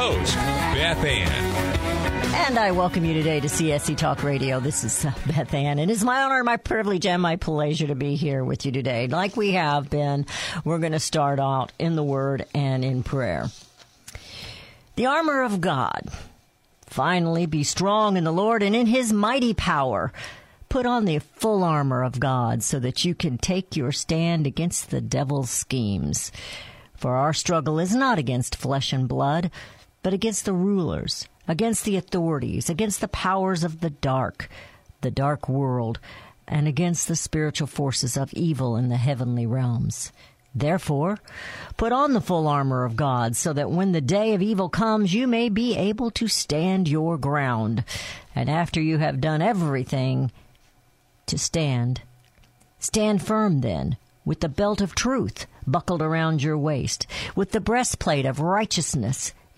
Host, Beth Ann. And I welcome you today to CSC Talk Radio. This is uh, Beth Ann, and it's my honor, my privilege, and my pleasure to be here with you today. Like we have been, we're going to start out in the Word and in prayer. The armor of God. Finally, be strong in the Lord and in His mighty power. Put on the full armor of God so that you can take your stand against the devil's schemes. For our struggle is not against flesh and blood, but against the rulers, against the authorities, against the powers of the dark, the dark world, and against the spiritual forces of evil in the heavenly realms. Therefore, put on the full armor of God so that when the day of evil comes, you may be able to stand your ground. And after you have done everything to stand, stand firm then with the belt of truth buckled around your waist, with the breastplate of righteousness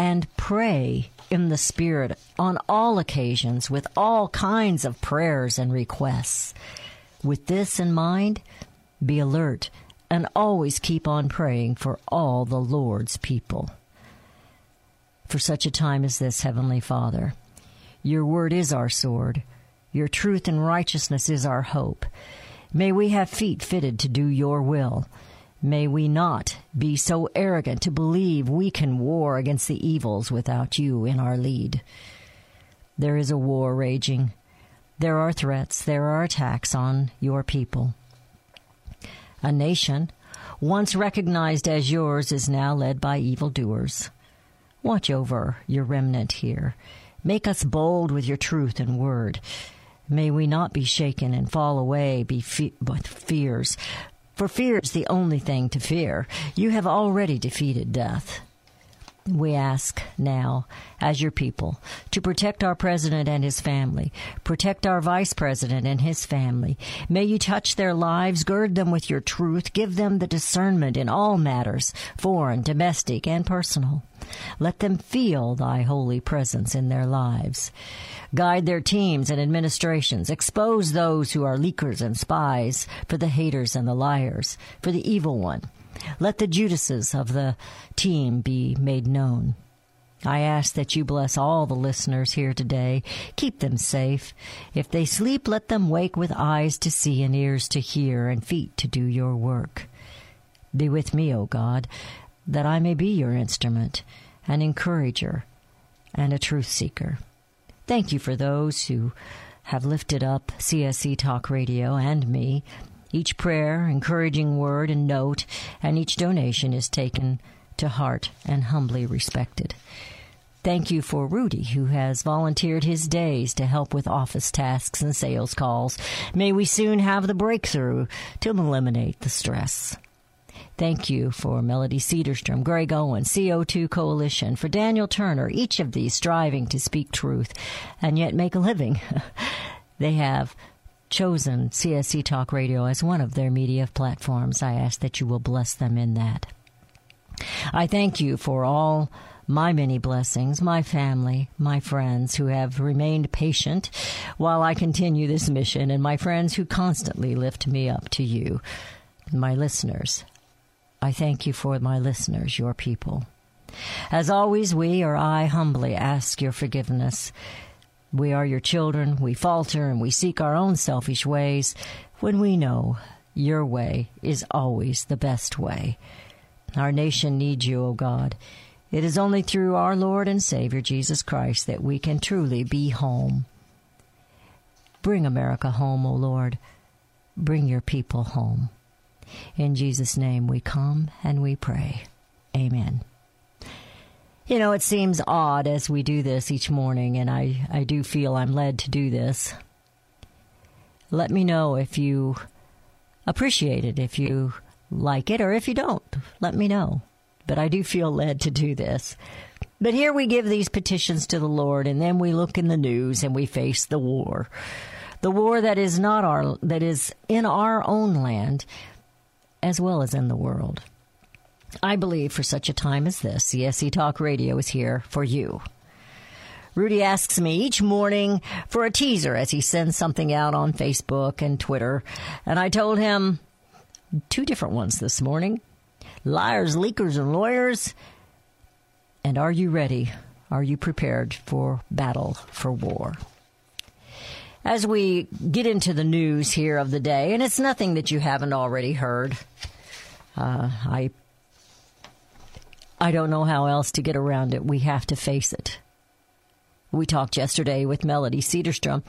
and pray in the Spirit on all occasions with all kinds of prayers and requests. With this in mind, be alert and always keep on praying for all the Lord's people. For such a time as this, Heavenly Father, your word is our sword. Your truth and righteousness is our hope. May we have feet fitted to do your will. May we not be so arrogant to believe we can war against the evils without you in our lead. There is a war raging. There are threats. There are attacks on your people. A nation, once recognized as yours, is now led by evildoers. Watch over your remnant here. Make us bold with your truth and word. May we not be shaken and fall away be with fears, for fear is the only thing to fear. You have already defeated death. We ask now, as your people, to protect our president and his family, protect our vice president and his family. May you touch their lives, gird them with your truth, give them the discernment in all matters, foreign, domestic, and personal. Let them feel thy holy presence in their lives. Guide their teams and administrations. Expose those who are leakers and spies for the haters and the liars, for the evil one. Let the Judases of the team be made known. I ask that you bless all the listeners here today. Keep them safe. If they sleep, let them wake with eyes to see and ears to hear and feet to do your work. Be with me, O God, that I may be your instrument, an encourager, and a truth seeker. Thank you for those who have lifted up CSC Talk Radio and me. Each prayer, encouraging word, and note, and each donation is taken to heart and humbly respected. Thank you for Rudy, who has volunteered his days to help with office tasks and sales calls. May we soon have the breakthrough to eliminate the stress. Thank you for Melody Cedarstrom, Greg Owen, CO2 Coalition, for Daniel Turner, each of these striving to speak truth and yet make a living. they have chosen CSC Talk Radio as one of their media platforms. I ask that you will bless them in that. I thank you for all my many blessings, my family, my friends who have remained patient while I continue this mission, and my friends who constantly lift me up to you, my listeners. I thank you for my listeners, your people. As always, we or I humbly ask your forgiveness. We are your children, we falter, and we seek our own selfish ways when we know your way is always the best way. Our nation needs you, O God. It is only through our Lord and Savior Jesus Christ that we can truly be home. Bring America home, O Lord. Bring your people home. In Jesus' name we come and we pray. Amen. You know, it seems odd as we do this each morning, and I, I do feel I'm led to do this. Let me know if you appreciate it, if you like it, or if you don't. Let me know. But I do feel led to do this. But here we give these petitions to the Lord, and then we look in the news and we face the war. The war that is not our, that is in our own land, as well as in the world. I believe for such a time as this, CSC Talk Radio is here for you. Rudy asks me each morning for a teaser as he sends something out on Facebook and Twitter, and I told him two different ones this morning liars, leakers, and lawyers. And are you ready? Are you prepared for battle, for war? As we get into the news here of the day, and it's nothing that you haven't already heard, uh, I I don't know how else to get around it. We have to face it. We talked yesterday with Melody Cedarstrom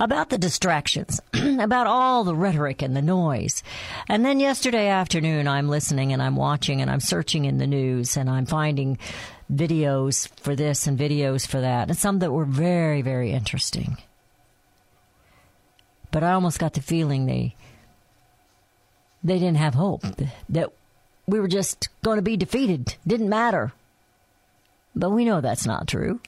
about the distractions, about all the rhetoric and the noise. And then yesterday afternoon, I'm listening and I'm watching and I'm searching in the news and I'm finding videos for this and videos for that, and some that were very, very interesting. But I almost got the feeling they they didn't have hope that we were just going to be defeated. Didn't matter. But we know that's not true.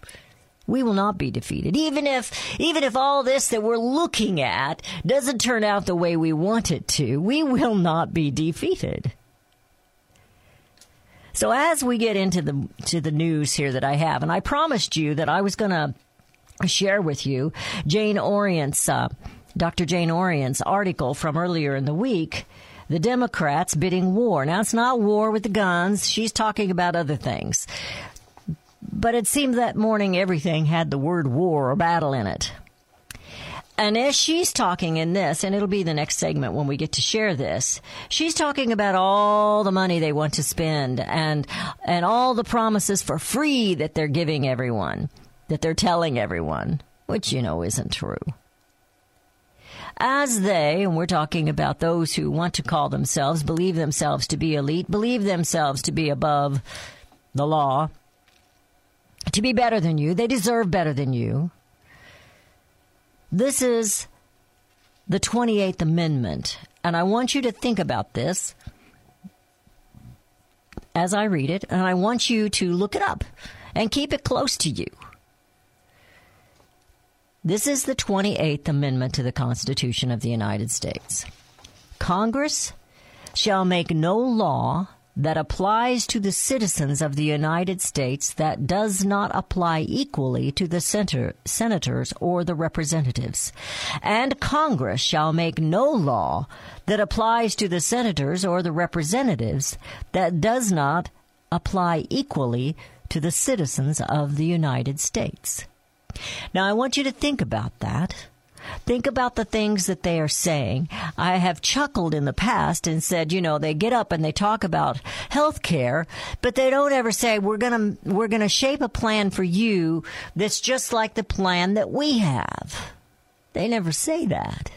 We will not be defeated. Even if, even if all this that we're looking at doesn't turn out the way we want it to, we will not be defeated. So as we get into the, to the news here that I have, and I promised you that I was going to share with you Jane Orient's, uh, Dr. Jane Orient's article from earlier in the week the Democrats bidding war. Now, it's not war with the guns. She's talking about other things. But it seemed that morning everything had the word war or battle in it. And as she's talking in this, and it'll be the next segment when we get to share this, she's talking about all the money they want to spend and, and all the promises for free that they're giving everyone, that they're telling everyone, which you know isn't true as they, and we're talking about those who want to call themselves, believe themselves to be elite, believe themselves to be above the law, to be better than you, they deserve better than you. This is the 28th Amendment, and I want you to think about this as I read it, and I want you to look it up and keep it close to you. This is the 28th Amendment to the Constitution of the United States. Congress shall make no law that applies to the citizens of the United States that does not apply equally to the center, senators or the representatives. And Congress shall make no law that applies to the senators or the representatives that does not apply equally to the citizens of the United States. Now, I want you to think about that. Think about the things that they are saying. I have chuckled in the past and said, you know, they get up and they talk about health care, but they don't ever say, we're gonna, we're gonna shape a plan for you that's just like the plan that we have. They never say that.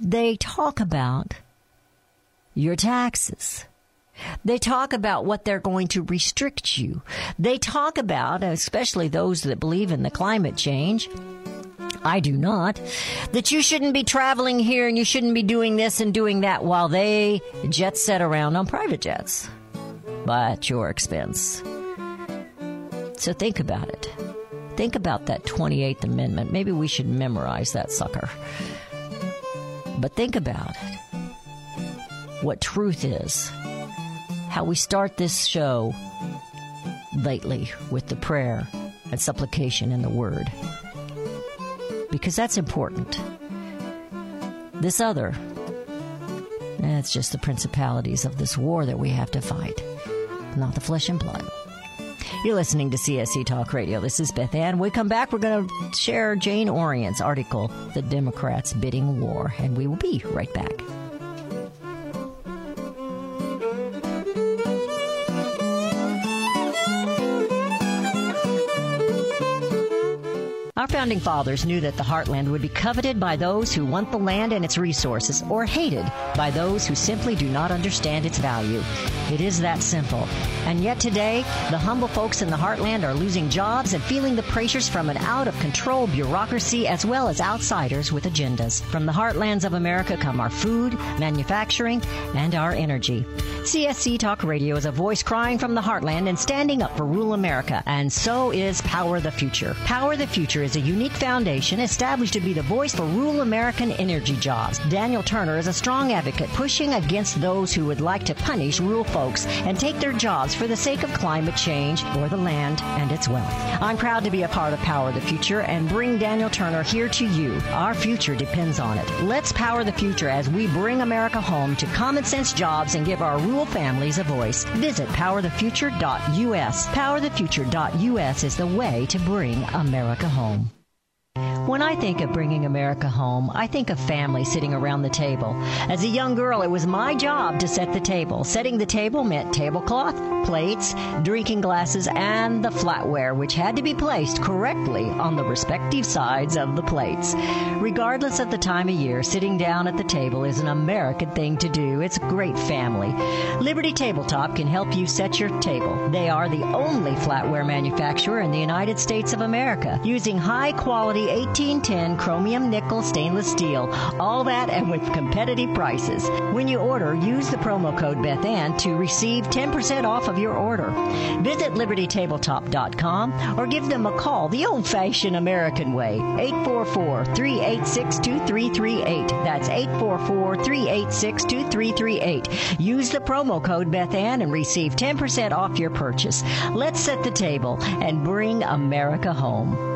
They talk about your taxes. They talk about what they're going to restrict you. They talk about, especially those that believe in the climate change, I do not, that you shouldn't be traveling here and you shouldn't be doing this and doing that while they jet set around on private jets. At your expense. So think about it. Think about that 28th Amendment. Maybe we should memorize that sucker. But think about it. What truth is how we start this show lately with the prayer and supplication in the Word. Because that's important. This other, it's just the principalities of this war that we have to fight, not the flesh and blood. You're listening to CSC Talk Radio. This is Beth Ann. When we come back, we're going to share Jane Orient's article, The Democrats Bidding War, and we will be right back. Our founding fathers knew that the heartland would be coveted by those who want the land and its resources, or hated by those who simply do not understand its value. It is that simple. And yet today, the humble folks in the heartland are losing jobs and feeling the pressures from an out of control bureaucracy as well as outsiders with agendas. From the heartlands of America come our food, manufacturing, and our energy. CSC Talk Radio is a voice crying from the heartland and standing up for rural America, and so is Power the Future. Power the Future is a unique foundation established to be the voice for rural American energy jobs. Daniel Turner is a strong advocate pushing against those who would like to punish rural folks and take their jobs for the sake of climate change or the land and its wealth. I'm proud to be a part of Power the Future and bring Daniel Turner here to you. Our future depends on it. Let's power the future as we bring America home to common sense jobs and give our rural families a voice. Visit powerthefuture.us. Powerthefuture.us is the way to bring America home. When I think of bringing America home, I think of family sitting around the table. As a young girl, it was my job to set the table. Setting the table meant tablecloth, plates, drinking glasses, and the flatware, which had to be placed correctly on the respective sides of the plates. Regardless of the time of year, sitting down at the table is an American thing to do. It's great family. Liberty Tabletop can help you set your table. They are the only flatware manufacturer in the United States of America, using high quality 1810 chromium nickel stainless steel. All that and with competitive prices. When you order, use the promo code BethAnn to receive 10% off of your order. Visit libertytabletop.com or give them a call the old fashioned American way. 844 386 2338. That's 844 386 2338. Use the promo code BethAnn and receive 10% off your purchase. Let's set the table and bring America home.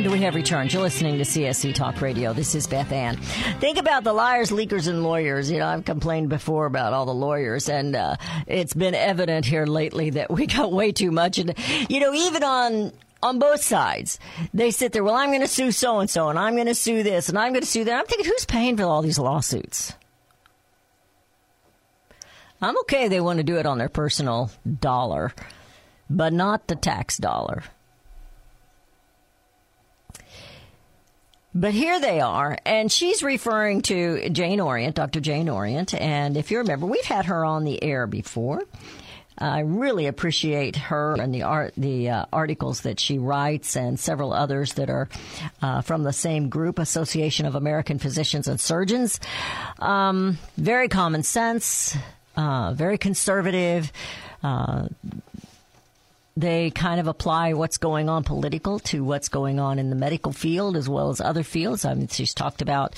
And we have returned. You're listening to CSC Talk Radio. This is Beth Ann. Think about the liars, leakers, and lawyers. You know, I've complained before about all the lawyers, and uh, it's been evident here lately that we got way too much. And, you know, even on on both sides. They sit there, well, I'm going to sue so and so, and I'm going to sue this, and I'm going to sue that. I'm thinking, who's paying for all these lawsuits? I'm okay they want to do it on their personal dollar, but not the tax dollar. But here they are, and she's referring to Jane Orient, Dr. Jane Orient. And if you remember, we've had her on the air before. I really appreciate her and the art, the uh, articles that she writes, and several others that are uh, from the same group, Association of American Physicians and Surgeons. Um, very common sense, uh, very conservative. They kind of apply what's going on political to what's going on in the medical field as well as other fields. I mean, she's talked about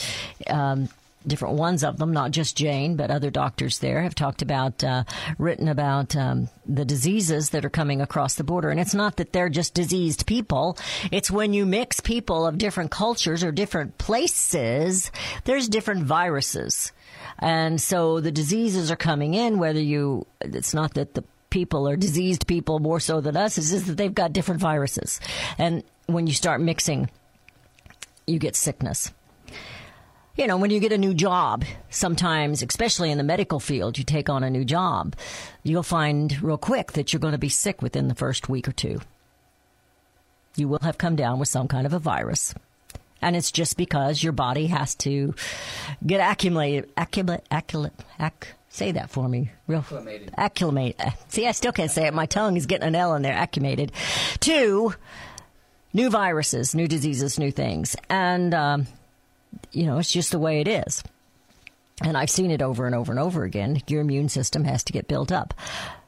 um, different ones of them, not just Jane, but other doctors there have talked about, uh, written about um, the diseases that are coming across the border. And it's not that they're just diseased people. It's when you mix people of different cultures or different places, there's different viruses. And so the diseases are coming in, whether you, it's not that the people or diseased people more so than us, is, just that they've got different viruses. And when you start mixing, you get sickness you know, when you get a new job, sometimes, especially in the medical field, you take on a new job, you'll find real quick that you're going to be sick within the first week or two. You will have come down with some kind of a virus. And it's just because your body has to get accumulated, accumulate, accumulate, acc, say that for me, real Acclimated. acclimate. See, I still can't say it. My tongue is getting an L in there. Acclimated Two, new viruses, new diseases, new things, and um, you know, it's just the way it is. And I've seen it over and over and over again. Your immune system has to get built up.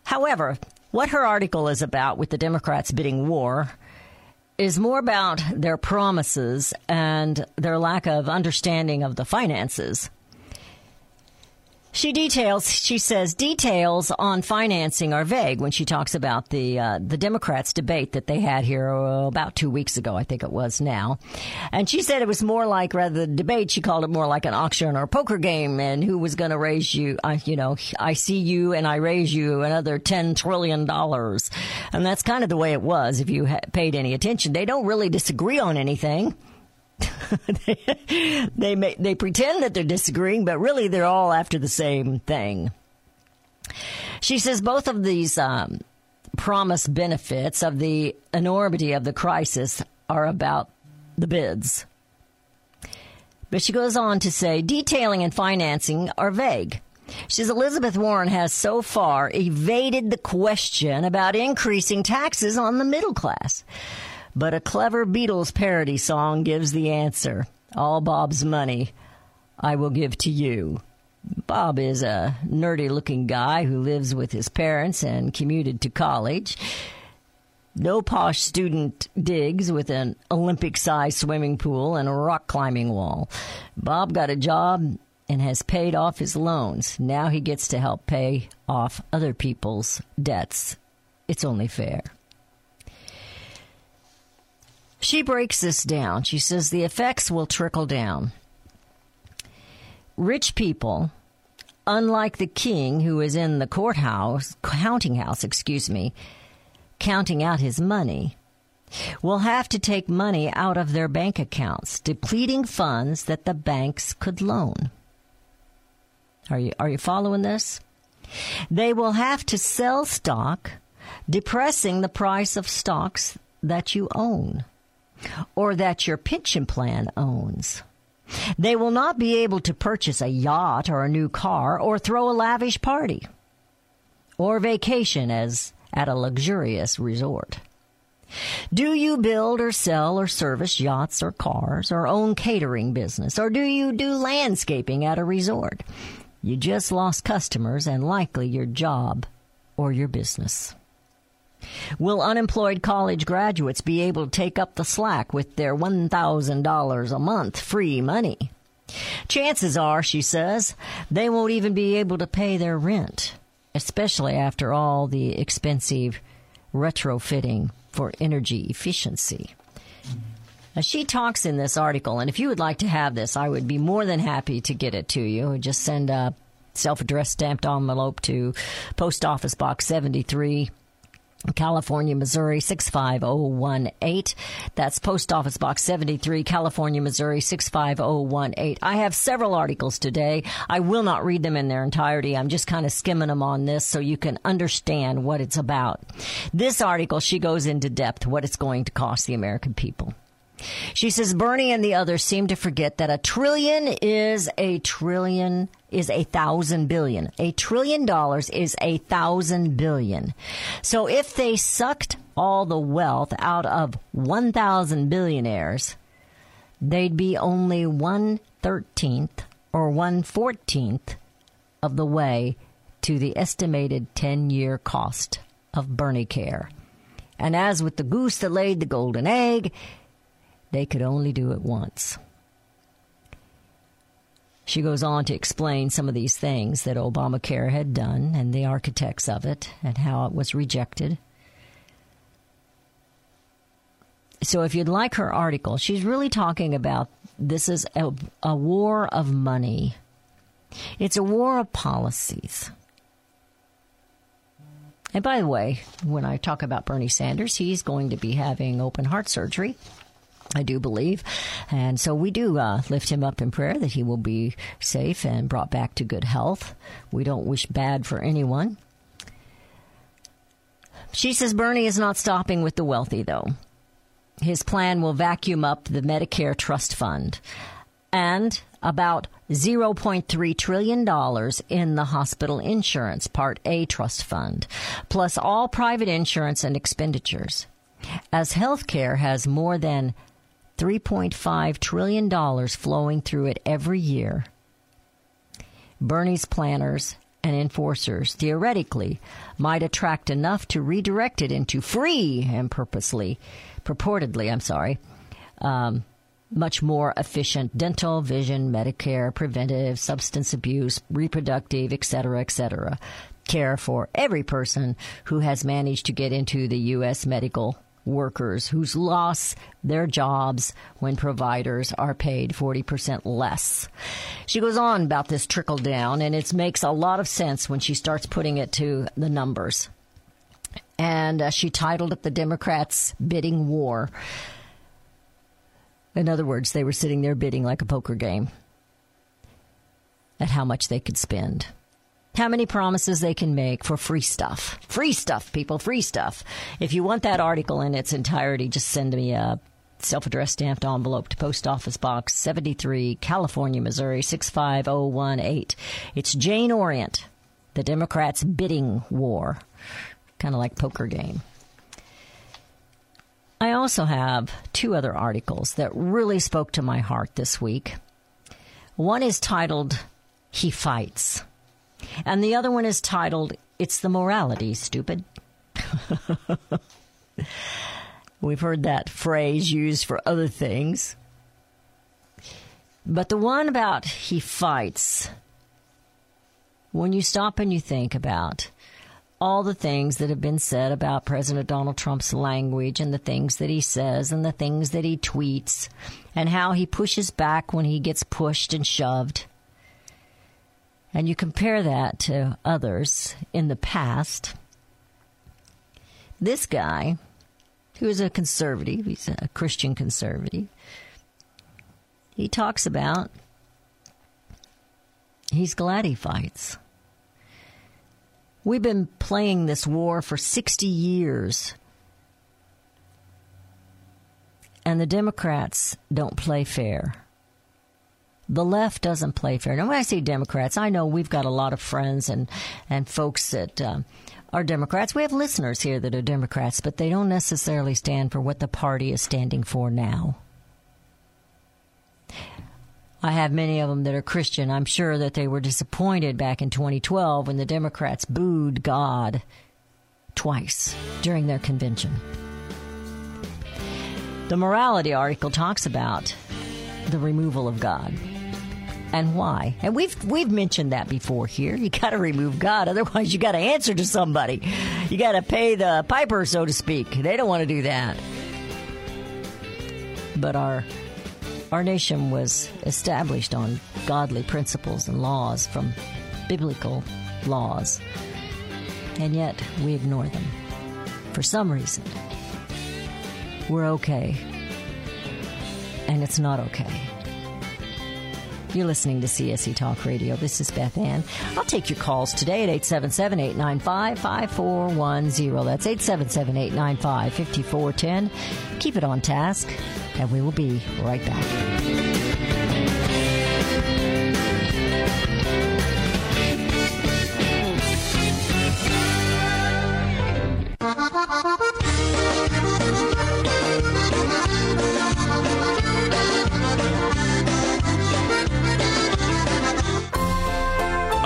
However, what her article is about with the Democrats bidding war is more about their promises and their lack of understanding of the finances. She details. She says details on financing are vague when she talks about the uh, the Democrats debate that they had here uh, about two weeks ago. I think it was now, and she said it was more like rather than debate. She called it more like an auction or a poker game, and who was going to raise you? I, you know, I see you and I raise you another ten trillion dollars, and that's kind of the way it was. If you ha- paid any attention, they don't really disagree on anything they may, they pretend that they're disagreeing, but really they're all after the same thing. She says both of these um, promised benefits of the enormity of the crisis are about the bids. But she goes on to say detailing and financing are vague. She says Elizabeth Warren has so far evaded the question about increasing taxes on the middle class. But a clever Beatles parody song gives the answer. All Bob's money I will give to you. Bob is a nerdy looking guy who lives with his parents and commuted to college. No posh student digs with an Olympic sized swimming pool and a rock climbing wall. Bob got a job and has paid off his loans. Now he gets to help pay off other people's debts. It's only fair. She breaks this down. She says the effects will trickle down. Rich people, unlike the king who is in the courthouse, counting house, excuse me, counting out his money, will have to take money out of their bank accounts, depleting funds that the banks could loan. Are you, are you following this? They will have to sell stock, depressing the price of stocks that you own or that your pension plan owns. They will not be able to purchase a yacht or a new car or throw a lavish party or vacation as at a luxurious resort. Do you build or sell or service yachts or cars or own catering business or do you do landscaping at a resort? You just lost customers and likely your job or your business. Will unemployed college graduates be able to take up the slack with their $1,000 a month free money? Chances are, she says, they won't even be able to pay their rent, especially after all the expensive retrofitting for energy efficiency. Now, she talks in this article, and if you would like to have this, I would be more than happy to get it to you. Just send a self addressed stamped envelope to Post Office Box 73. California, Missouri 65018. That's Post Office Box 73, California, Missouri 65018. I have several articles today. I will not read them in their entirety. I'm just kind of skimming them on this so you can understand what it's about. This article, she goes into depth what it's going to cost the American people. She says Bernie and the others seem to forget that a trillion is a trillion is a thousand billion. A trillion dollars is a thousand billion. So if they sucked all the wealth out of 1,000 billionaires, they'd be only one thirteenth or one fourteenth of the way to the estimated 10 year cost of Bernie Care. And as with the goose that laid the golden egg, they could only do it once. She goes on to explain some of these things that Obamacare had done and the architects of it and how it was rejected. So, if you'd like her article, she's really talking about this is a, a war of money, it's a war of policies. And by the way, when I talk about Bernie Sanders, he's going to be having open heart surgery. I do believe. And so we do uh, lift him up in prayer that he will be safe and brought back to good health. We don't wish bad for anyone. She says Bernie is not stopping with the wealthy, though. his plan will vacuum up the Medicare trust fund and about $0.3 trillion in the hospital insurance Part A trust fund, plus all private insurance and expenditures. As healthcare has more than $3.5 trillion flowing through it every year, Bernie's planners and enforcers theoretically might attract enough to redirect it into free and purposely, purportedly, I'm sorry, um, much more efficient dental, vision, Medicare, preventive, substance abuse, reproductive, etc., etc. care for every person who has managed to get into the U.S. medical workers who's lost their jobs when providers are paid 40% less. She goes on about this trickle down, and it makes a lot of sense when she starts putting it to the numbers. And uh, she titled it The Democrats' Bidding War. In other words, they were sitting there bidding like a poker game at how much they could spend. How many promises they can make for free stuff. Free stuff, people, free stuff. If you want that article in its entirety, just send me a self addressed stamped envelope to Post Office Box 73, California, Missouri 65018. It's Jane Orient, the Democrats' bidding war. Kind of like poker game. I also have two other articles that really spoke to my heart this week. One is titled He Fights, and the other one is titled It's the Morality, Stupid. We've heard that phrase used for other things. But the one about he fights, when you stop and you think about all the things that have been said about President Donald Trump's language and the things that he says and the things that he tweets and how he pushes back when he gets pushed and shoved. And you compare that to others in the past. This guy, who is a conservative, he's a Christian conservative, he talks about he's glad he fights. We've been playing this war for 60 years. And the Democrats don't play fair. The left doesn't play fair. Now, when I say Democrats, I know we've got a lot of friends and, and folks that uh, are Democrats. We have listeners here that are Democrats, but they don't necessarily stand for what the party is standing for now. I have many of them that are Christian. I'm sure that they were disappointed back in 2012 when the Democrats booed God twice during their convention. The morality article talks about the removal of God and why. And we've we've mentioned that before here. You got to remove God, otherwise you got to answer to somebody. You got to pay the piper, so to speak. They don't want to do that. But our our nation was established on godly principles and laws from biblical laws, and yet we ignore them for some reason. We're okay, and it's not okay. You're listening to CSC Talk Radio. This is Beth Ann. I'll take your calls today at 877 895 5410. That's 877 895 5410. Keep it on task, and we will be right back.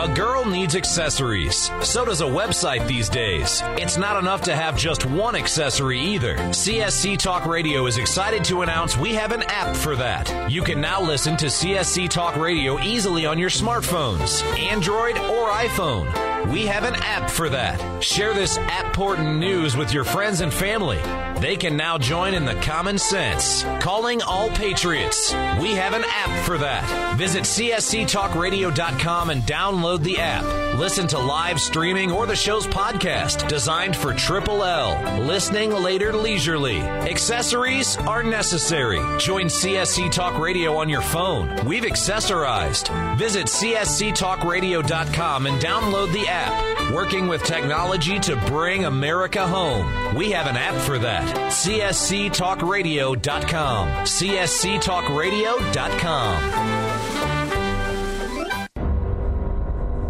A girl needs accessories. So does a website these days. It's not enough to have just one accessory either. CSC Talk Radio is excited to announce we have an app for that. You can now listen to CSC Talk Radio easily on your smartphones, Android or iPhone. We have an app for that. Share this app-portant news with your friends and family. They can now join in the common sense. Calling all patriots. We have an app for that. Visit csctalkradio.com and download the app. Listen to live streaming or the show's podcast designed for Triple L. Listening later leisurely. Accessories are necessary. Join CSC Talk Radio on your phone. We've accessorized. Visit csctalkradio.com and download the app. Working with technology to bring America home. We have an app for that. csctalkradio.com. csctalkradio.com.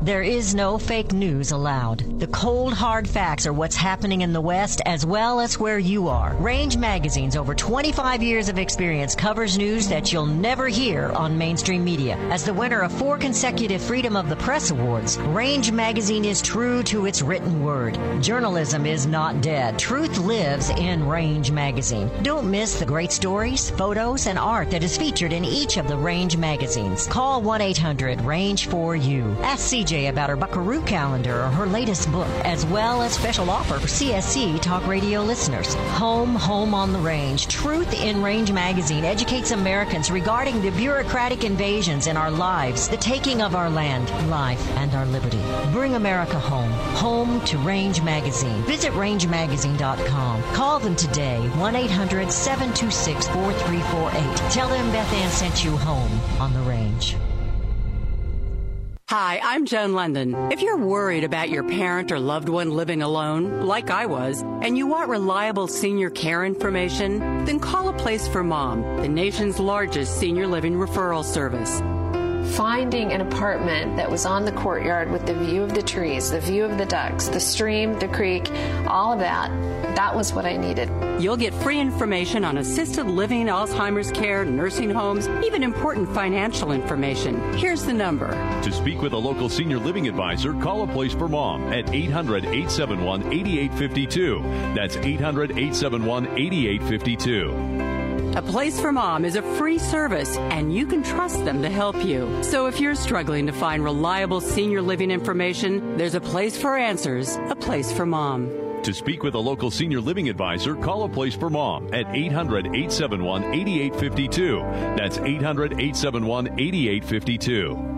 There is no fake news allowed. The cold, hard facts are what's happening in the West as well as where you are. Range Magazine's over 25 years of experience covers news that you'll never hear on mainstream media. As the winner of four consecutive Freedom of the Press Awards, Range Magazine is true to its written word. Journalism is not dead. Truth lives in Range Magazine. Don't miss the great stories, photos, and art that is featured in each of the Range magazines. Call 1 800 Range for You. Ask CJ about her Buckaroo calendar or her latest book, as well as special offer for CSC Talk Radio listeners. Home, Home on the Range. Truth in Range magazine educates Americans regarding the bureaucratic invasions in our lives, the taking of our land, life, and our liberty. Bring America home. Home to Range Magazine. Visit rangemagazine.com. Call them today, 1 800 726 4348. Tell them Beth Ann sent you home on the range. Hi, I'm Joan Lunden. If you're worried about your parent or loved one living alone, like I was, and you want reliable senior care information, then call a place for mom, the nation's largest senior living referral service. Finding an apartment that was on the courtyard with the view of the trees, the view of the ducks, the stream, the creek, all of that, that was what I needed. You'll get free information on assisted living, Alzheimer's care, nursing homes, even important financial information. Here's the number. To speak with a local senior living advisor, call a place for mom at 800 871 8852. That's 800 871 8852. A Place for Mom is a free service, and you can trust them to help you. So if you're struggling to find reliable senior living information, there's a place for answers, a place for mom. To speak with a local senior living advisor, call a place for mom at 800 871 8852. That's 800 871 8852.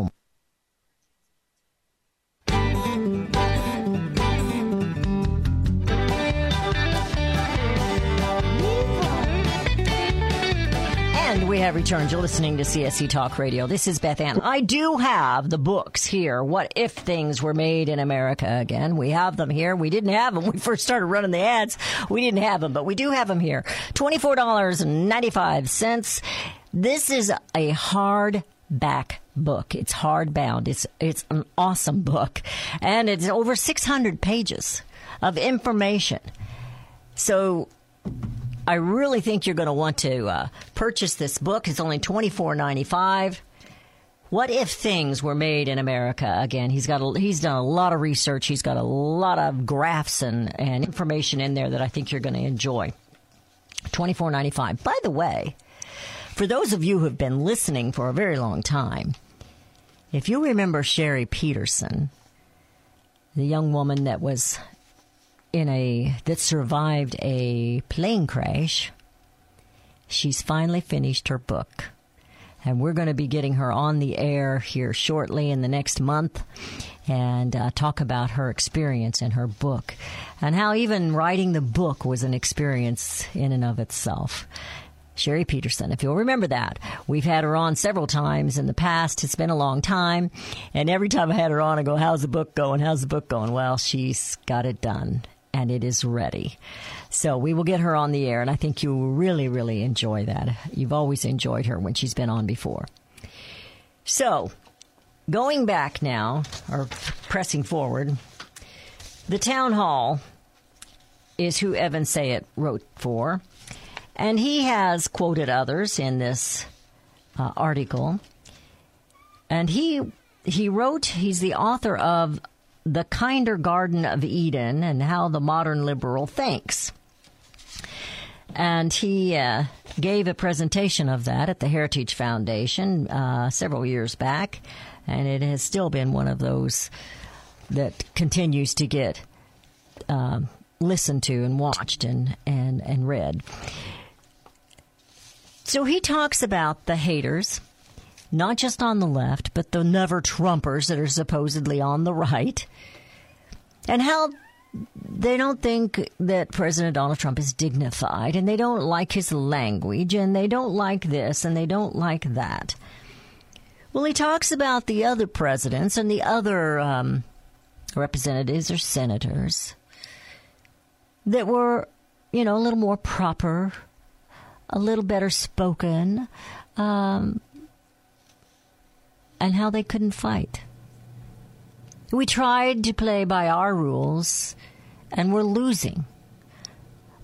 We have returned. You're listening to CSC Talk Radio. This is Beth Ann. I do have the books here. What if things were made in America again? We have them here. We didn't have them we first started running the ads. We didn't have them, but we do have them here. $24.95. This is a hardback book. It's hardbound. It's it's an awesome book, and it's over 600 pages of information. So I really think you're going to want to uh, purchase this book. It's only twenty four ninety five. What if things were made in America again? He's got a, he's done a lot of research. He's got a lot of graphs and, and information in there that I think you're going to enjoy. Twenty four ninety five. By the way, for those of you who have been listening for a very long time, if you remember Sherry Peterson, the young woman that was in a that survived a plane crash. She's finally finished her book. And we're going to be getting her on the air here shortly in the next month and uh, talk about her experience in her book and how even writing the book was an experience in and of itself. Sherry Peterson, if you'll remember that. We've had her on several times in the past. It's been a long time. And every time I had her on, I go, How's the book going? How's the book going? Well, she's got it done and it is ready. So we will get her on the air, and I think you will really, really enjoy that. You've always enjoyed her when she's been on before. So, going back now, or pressing forward, the town hall is who Evan Sayet wrote for. And he has quoted others in this uh, article. And he he wrote, he's the author of The Kinder Garden of Eden and How the Modern Liberal Thinks. And he uh, gave a presentation of that at the Heritage Foundation uh, several years back. And it has still been one of those that continues to get um, listened to and watched and, and, and read. So he talks about the haters, not just on the left, but the never Trumpers that are supposedly on the right, and how they don't think that President Donald Trump is dignified, and they don't like his language, and they don't like this, and they don't like that. Well, he talks about the other presidents and the other um, representatives or senators that were, you know, a little more proper, a little better spoken, um, and how they couldn't fight. We tried to play by our rules, and we're losing.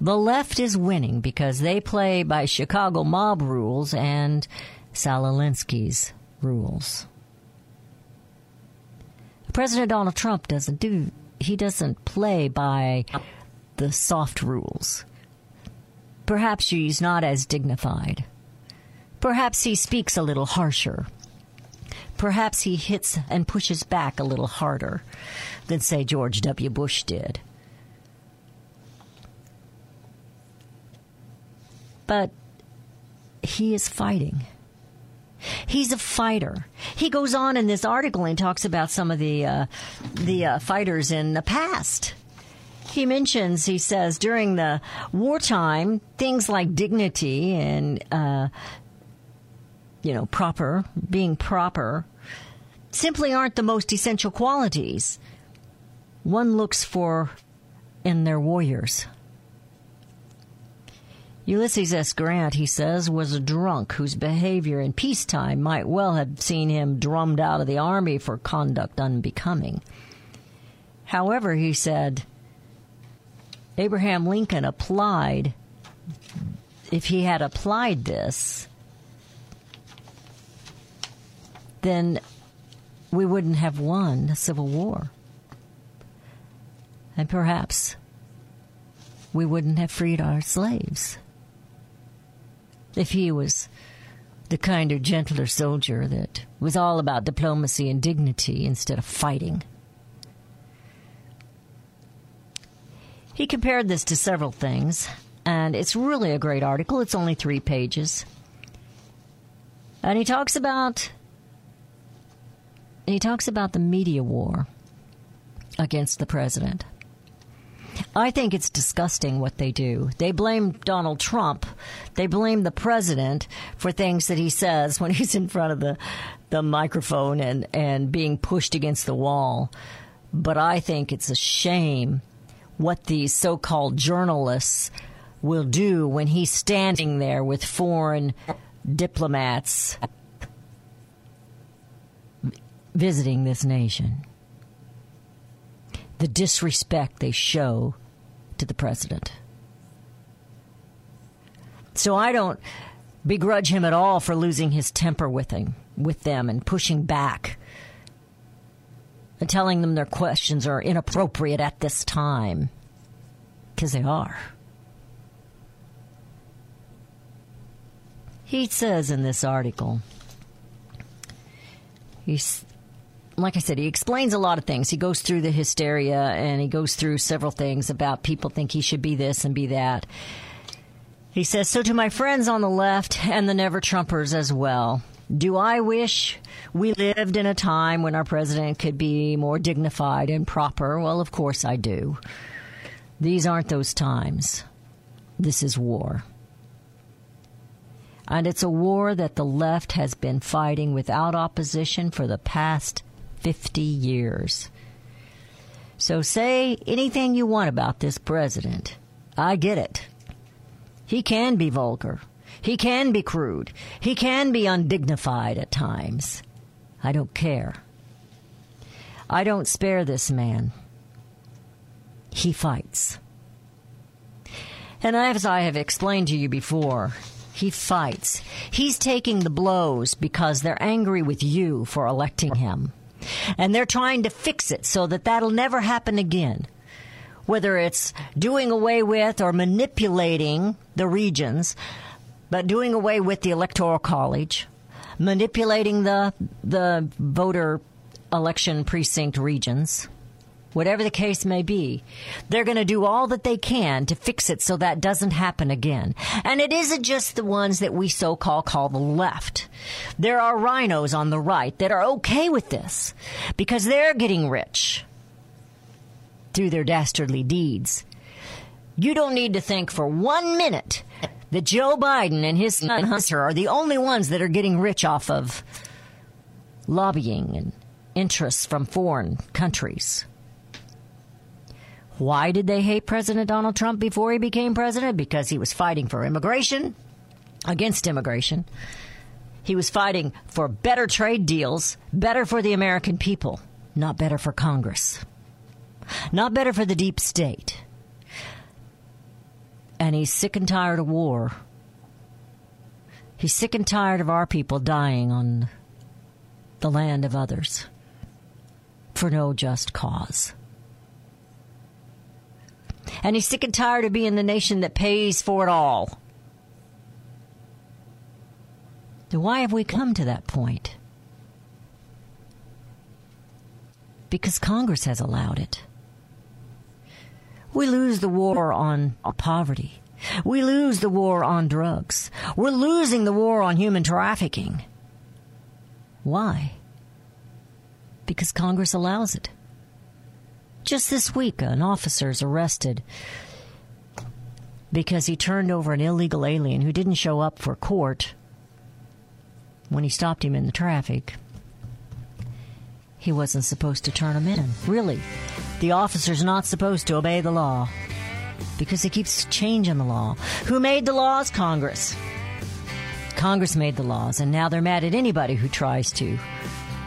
The left is winning because they play by Chicago mob rules and Saul Alinsky's rules. President Donald Trump doesn't do, he doesn't play by the soft rules. Perhaps he's not as dignified. Perhaps he speaks a little harsher. Perhaps he hits and pushes back a little harder than, say, George W. Bush did. But he is fighting. He's a fighter. He goes on in this article and talks about some of the uh, the uh, fighters in the past. He mentions, he says, during the wartime, things like dignity and uh, you know proper, being proper, simply aren't the most essential qualities one looks for in their warriors. Ulysses S. Grant, he says, was a drunk whose behavior in peacetime might well have seen him drummed out of the army for conduct unbecoming. However, he said, Abraham Lincoln applied, if he had applied this, then we wouldn't have won the Civil War. And perhaps we wouldn't have freed our slaves if he was the kinder, gentler soldier that was all about diplomacy and dignity instead of fighting. He compared this to several things, and it's really a great article. It's only three pages. And he talks about he talks about the media war against the president. I think it's disgusting what they do. They blame Donald Trump. They blame the president for things that he says when he's in front of the, the microphone and, and being pushed against the wall. But I think it's a shame what these so called journalists will do when he's standing there with foreign diplomats visiting this nation the disrespect they show to the president. So I don't begrudge him at all for losing his temper with him, with them and pushing back and telling them their questions are inappropriate at this time because they are. He says in this article, he's like I said, he explains a lot of things. He goes through the hysteria and he goes through several things about people think he should be this and be that. He says, So to my friends on the left and the never Trumpers as well, do I wish we lived in a time when our president could be more dignified and proper? Well, of course I do. These aren't those times. This is war. And it's a war that the left has been fighting without opposition for the past 50 years. So say anything you want about this president. I get it. He can be vulgar. He can be crude. He can be undignified at times. I don't care. I don't spare this man. He fights. And as I have explained to you before, he fights. He's taking the blows because they're angry with you for electing him. And they're trying to fix it so that that'll never happen again. Whether it's doing away with or manipulating the regions, but doing away with the electoral college, manipulating the the voter election precinct regions, whatever the case may be, they're going to do all that they can to fix it so that doesn't happen again. And it isn't just the ones that we so call call the left. There are rhinos on the right that are okay with this because they're getting rich through their dastardly deeds. You don't need to think for one minute that Joe Biden and his son Hunter are the only ones that are getting rich off of lobbying and interests from foreign countries. Why did they hate President Donald Trump before he became president? Because he was fighting for immigration, against immigration. He was fighting for better trade deals, better for the American people, not better for Congress, not better for the deep state. And he's sick and tired of war. He's sick and tired of our people dying on the land of others for no just cause. And he's sick and tired of being the nation that pays for it all. Then why have we come to that point? Because Congress has allowed it. We lose the war on poverty. We lose the war on drugs. We're losing the war on human trafficking. Why? Because Congress allows it. Just this week, an officer is arrested because he turned over an illegal alien who didn't show up for court when he stopped him in the traffic. He wasn't supposed to turn him in. Really. The officer's not supposed to obey the law because he keeps changing the law. Who made the laws? Congress. Congress made the laws, and now they're mad at anybody who tries to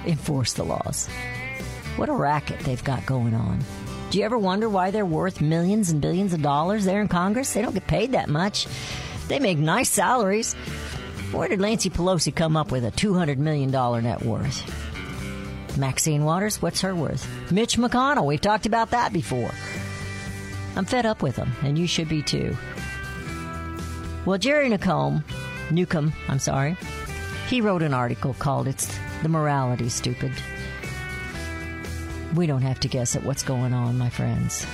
enforce the laws. What a racket they've got going on. Do you ever wonder why they're worth millions and billions of dollars there in Congress? They don't get paid that much. They make nice salaries. Where did Nancy Pelosi come up with a $200 million net worth? Maxine Waters, what's her worth? Mitch McConnell, we've talked about that before. I'm fed up with them, and you should be too. Well, Jerry Newcombe, Newcombe, I'm sorry, he wrote an article called It's the Morality Stupid. We don't have to guess at what's going on, my friends.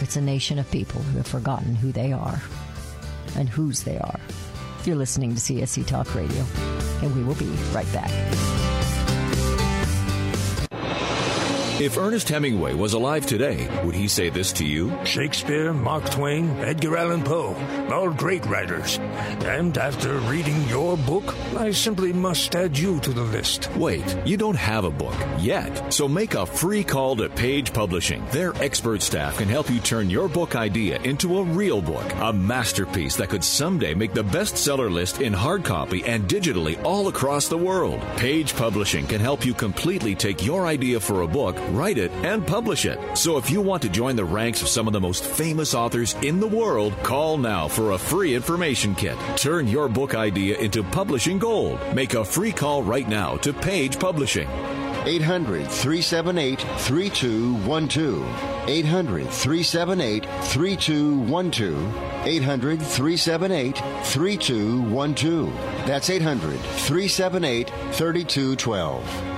It's a nation of people who have forgotten who they are and whose they are. You're listening to CSC Talk Radio, and we will be right back. If Ernest Hemingway was alive today, would he say this to you? Shakespeare, Mark Twain, Edgar Allan Poe, all great writers. And after reading your book, I simply must add you to the list. Wait, you don't have a book yet. So make a free call to Page Publishing. Their expert staff can help you turn your book idea into a real book, a masterpiece that could someday make the bestseller list in hard copy and digitally all across the world. Page Publishing can help you completely take your idea for a book write it, and publish it. So if you want to join the ranks of some of the most famous authors in the world, call now for a free information kit. Turn your book idea into publishing gold. Make a free call right now to Page Publishing. 800 378 3212. 800 378 3212. 800 378 3212. That's 800 378 3212.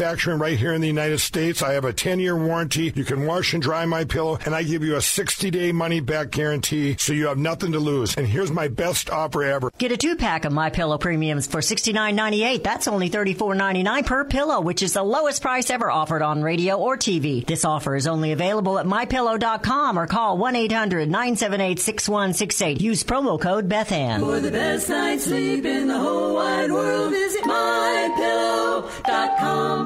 right here in the United States. I have a 10 year warranty. You can wash and dry my pillow, and I give you a 60 day money back guarantee so you have nothing to lose. And here's my best offer ever. Get a two pack of My Pillow premiums for $69.98. That's only $34.99 per pillow, which is the lowest price ever offered on radio or TV. This offer is only available at mypillow.com or call 1 800 978 6168. Use promo code BethAnn. For the best night's sleep in the whole wide world, visit mypillow.com.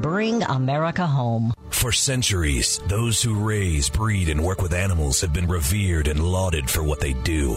bring America home. For centuries, those who raise, breed, and work with animals have been revered and lauded for what they do.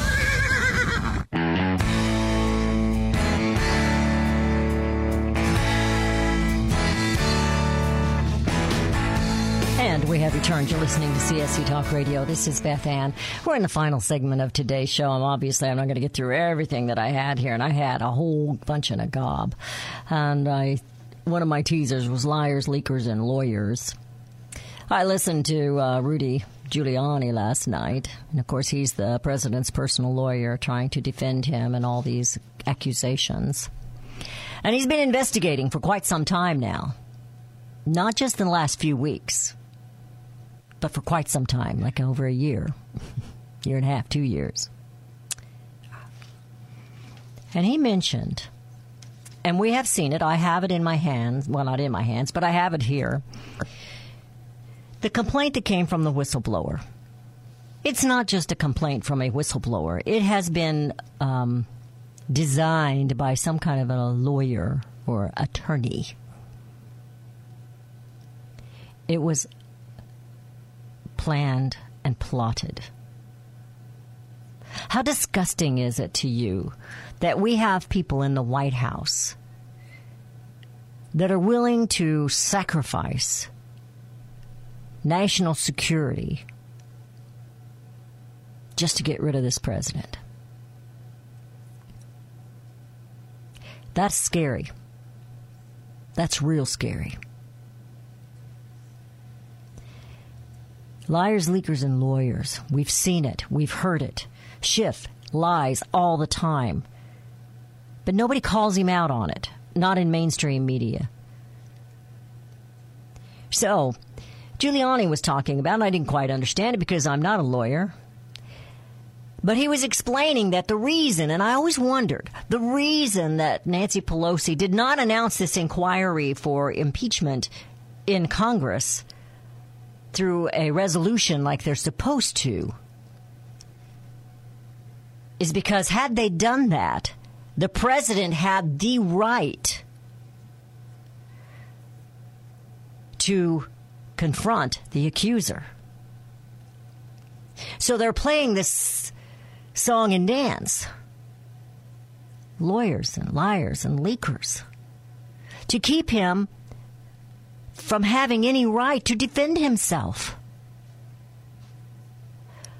we have returned. You're listening to CSC Talk Radio. This is Beth Ann. We're in the final segment of today's show. And obviously, I'm not going to get through everything that I had here. And I had a whole bunch in a gob. And I, one of my teasers was liars, leakers, and lawyers. I listened to uh, Rudy Giuliani last night. And of course, he's the president's personal lawyer trying to defend him and all these accusations. And he's been investigating for quite some time now. Not just in the last few weeks, but for quite some time, like over a year, year and a half, two years. And he mentioned, and we have seen it, I have it in my hands, well, not in my hands, but I have it here. The complaint that came from the whistleblower. It's not just a complaint from a whistleblower, it has been um, designed by some kind of a lawyer or attorney. It was planned and plotted. How disgusting is it to you that we have people in the White House that are willing to sacrifice national security just to get rid of this president? That's scary. That's real scary. Liars, leakers, and lawyers. We've seen it. We've heard it. Schiff lies all the time. But nobody calls him out on it. Not in mainstream media. So, Giuliani was talking about, and I didn't quite understand it because I'm not a lawyer. But he was explaining that the reason, and I always wondered, the reason that Nancy Pelosi did not announce this inquiry for impeachment in Congress through a resolution like they're supposed to is because had they done that, the president had the right to confront the accuser. So they're playing this song and dance. Lawyers and liars and leakers. To keep him from having any right to defend himself.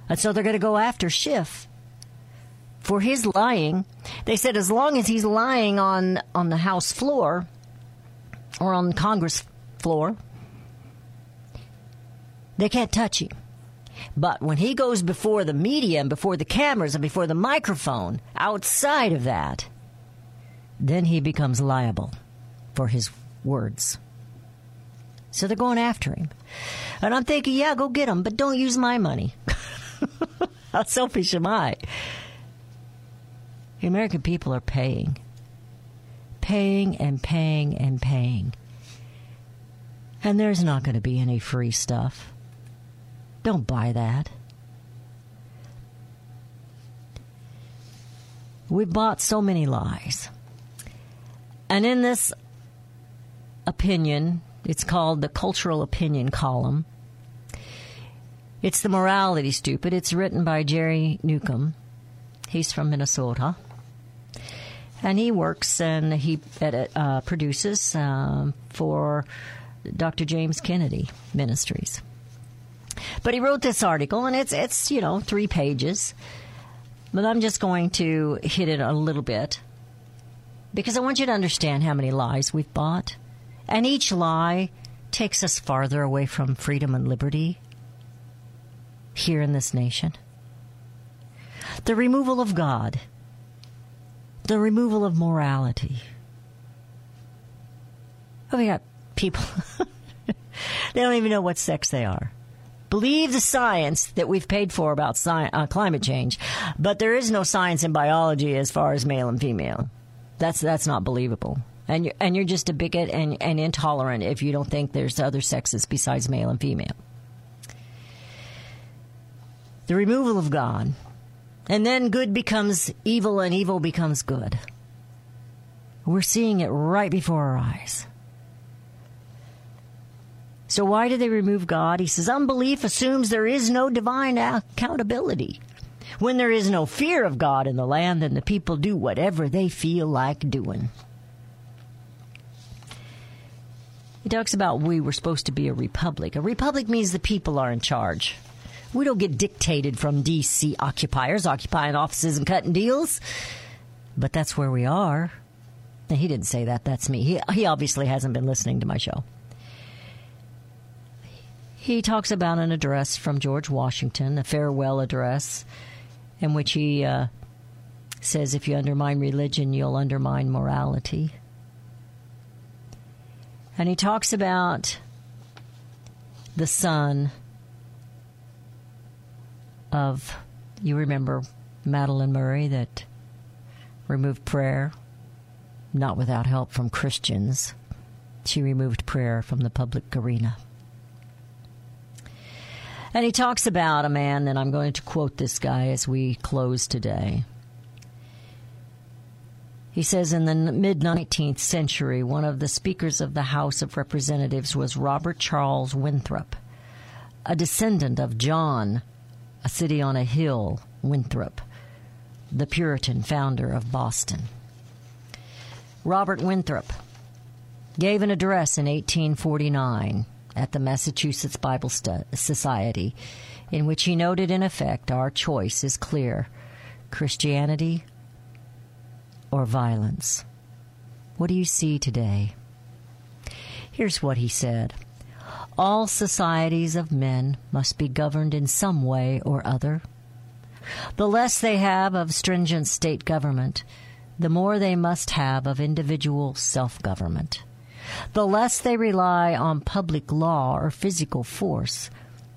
And so they're going to go after Schiff for his lying. They said as long as he's lying on, on the House floor or on Congress floor, they can't touch him. But when he goes before the media and before the cameras and before the microphone, outside of that, then he becomes liable for his words. So they're going after him. And I'm thinking, yeah, go get him, but don't use my money. How selfish am I? The American people are paying. Paying and paying and paying. And there's not going to be any free stuff. Don't buy that. We bought so many lies. And in this opinion, it's called the cultural opinion column. It's the morality stupid. It's written by Jerry Newcombe. He's from Minnesota. And he works and he edit, uh, produces um, for Dr. James Kennedy Ministries. But he wrote this article, and it's it's you know three pages. But I'm just going to hit it a little bit because I want you to understand how many lies we've bought, and each lie takes us farther away from freedom and liberty here in this nation. The removal of God, the removal of morality. Oh, we got people. they don't even know what sex they are believe the science that we've paid for about uh, climate change, but there is no science in biology as far as male and female. That's that's not believable. And you're, and you're just a bigot and, and intolerant if you don't think there's other sexes besides male and female. The removal of God. And then good becomes evil and evil becomes good. We're seeing it right before our eyes. So why do they remove God? He says unbelief assumes there is no divine accountability. When there is no fear of God in the land, then the people do whatever they feel like doing. He talks about we were supposed to be a republic. A republic means the people are in charge. We don't get dictated from DC occupiers occupying offices and cutting deals. But that's where we are. He didn't say that. That's me. He, he obviously hasn't been listening to my show. He talks about an address from George Washington, a farewell address, in which he uh, says, If you undermine religion, you'll undermine morality. And he talks about the son of, you remember Madalyn Murray that removed prayer, not without help from Christians. She removed prayer from the public arena. And he talks about a man, and I'm going to quote this guy as we close today. He says in the mid 19th century, one of the speakers of the House of Representatives was Robert Charles Winthrop, a descendant of John, a city on a hill, Winthrop, the Puritan founder of Boston. Robert Winthrop gave an address in 1849 at the Massachusetts Bible Society, in which he noted, in effect, our choice is clear Christianity or violence. What do you see today? Here's what he said All societies of men must be governed in some way or other. The less they have of stringent state government, the more they must have of individual self government. The less they rely on public law or physical force,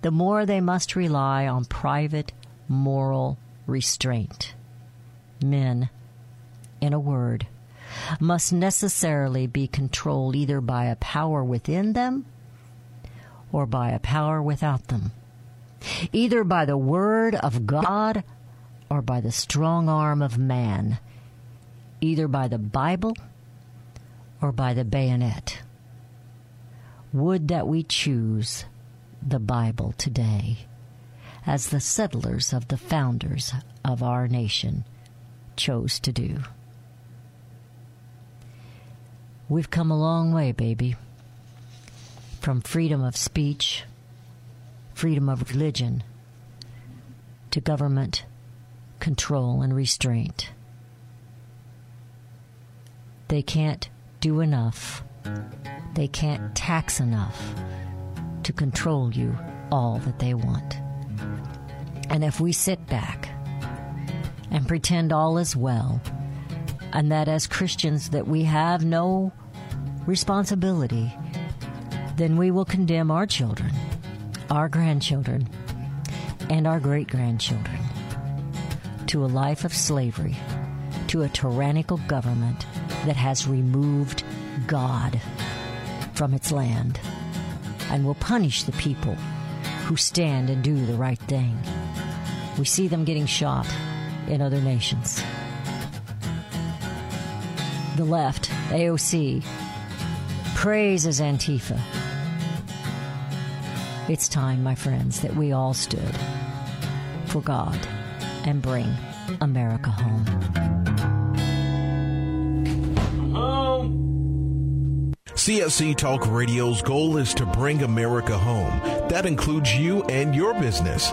the more they must rely on private moral restraint. Men, in a word, must necessarily be controlled either by a power within them or by a power without them, either by the word of God or by the strong arm of man, either by the Bible or by the bayonet. Would that we choose the Bible today as the settlers of the founders of our nation chose to do. We've come a long way, baby. From freedom of speech, freedom of religion, to government control and restraint. They can't do enough. They can't tax enough to control you all that they want. And if we sit back and pretend all is well, and that as Christians that we have no responsibility, then we will condemn our children, our grandchildren, and our great grandchildren to a life of slavery, to a tyrannical government that has removed God from its land and will punish the people who stand and do the right thing. We see them getting shot in other nations. The left, AOC, praises Antifa. It's time, my friends, that we all stood for God and bring America home. CSC Talk Radio's goal is to bring America home. That includes you and your business.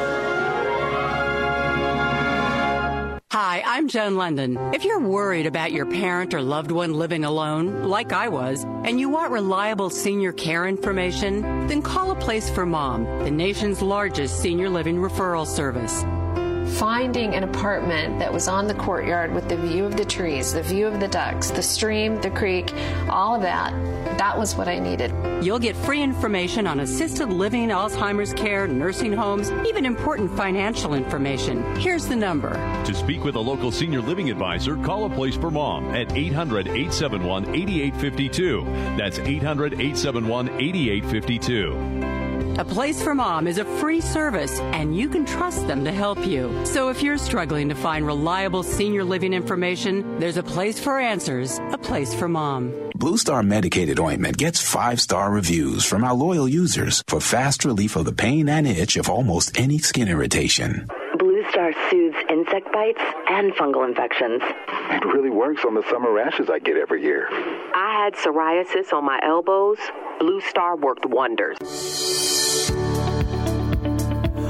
Hi, I'm Joan Lunden. If you're worried about your parent or loved one living alone, like I was, and you want reliable senior care information, then call a place for mom, the nation's largest senior living referral service. Finding an apartment that was on the courtyard with the view of the trees, the view of the ducks, the stream, the creek, all of that, that was what I needed. You'll get free information on assisted living, Alzheimer's care, nursing homes, even important financial information. Here's the number. To speak with a local senior living advisor, call a place for mom at 800 871 8852. That's 800 871 8852. A Place for Mom is a free service, and you can trust them to help you. So if you're struggling to find reliable senior living information, there's a place for answers, a place for mom. Blue Star medicated ointment gets five star reviews from our loyal users for fast relief of the pain and itch of almost any skin irritation. Blue Star soothes insect bites and fungal infections. It really works on the summer rashes I get every year. I had psoriasis on my elbows. Blue Star worked wonders.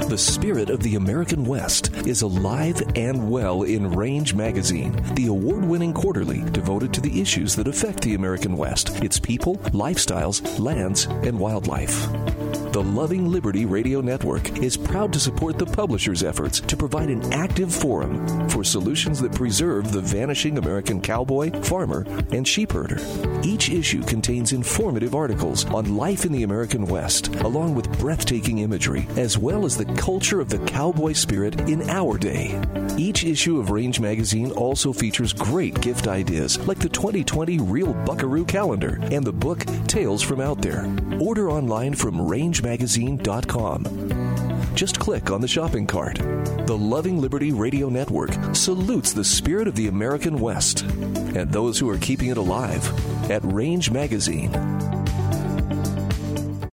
The spirit of the American West is alive and well in Range Magazine, the award winning quarterly devoted to the issues that affect the American West, its people, lifestyles, lands, and wildlife. The Loving Liberty Radio Network is proud to support the publisher's efforts to provide an active forum for solutions that preserve the vanishing American cowboy, farmer, and sheepherder. Each issue contains informative articles on life in the American West, along with breathtaking imagery, as well as the culture of the cowboy spirit in our day. Each issue of Range Magazine also features great gift ideas like the 2020 Real Buckaroo Calendar and the book Tales from Out There. Order online from rangemagazine.com. Just click on the shopping cart. The Loving Liberty Radio Network salutes the spirit of the American West and those who are keeping it alive at Range Magazine.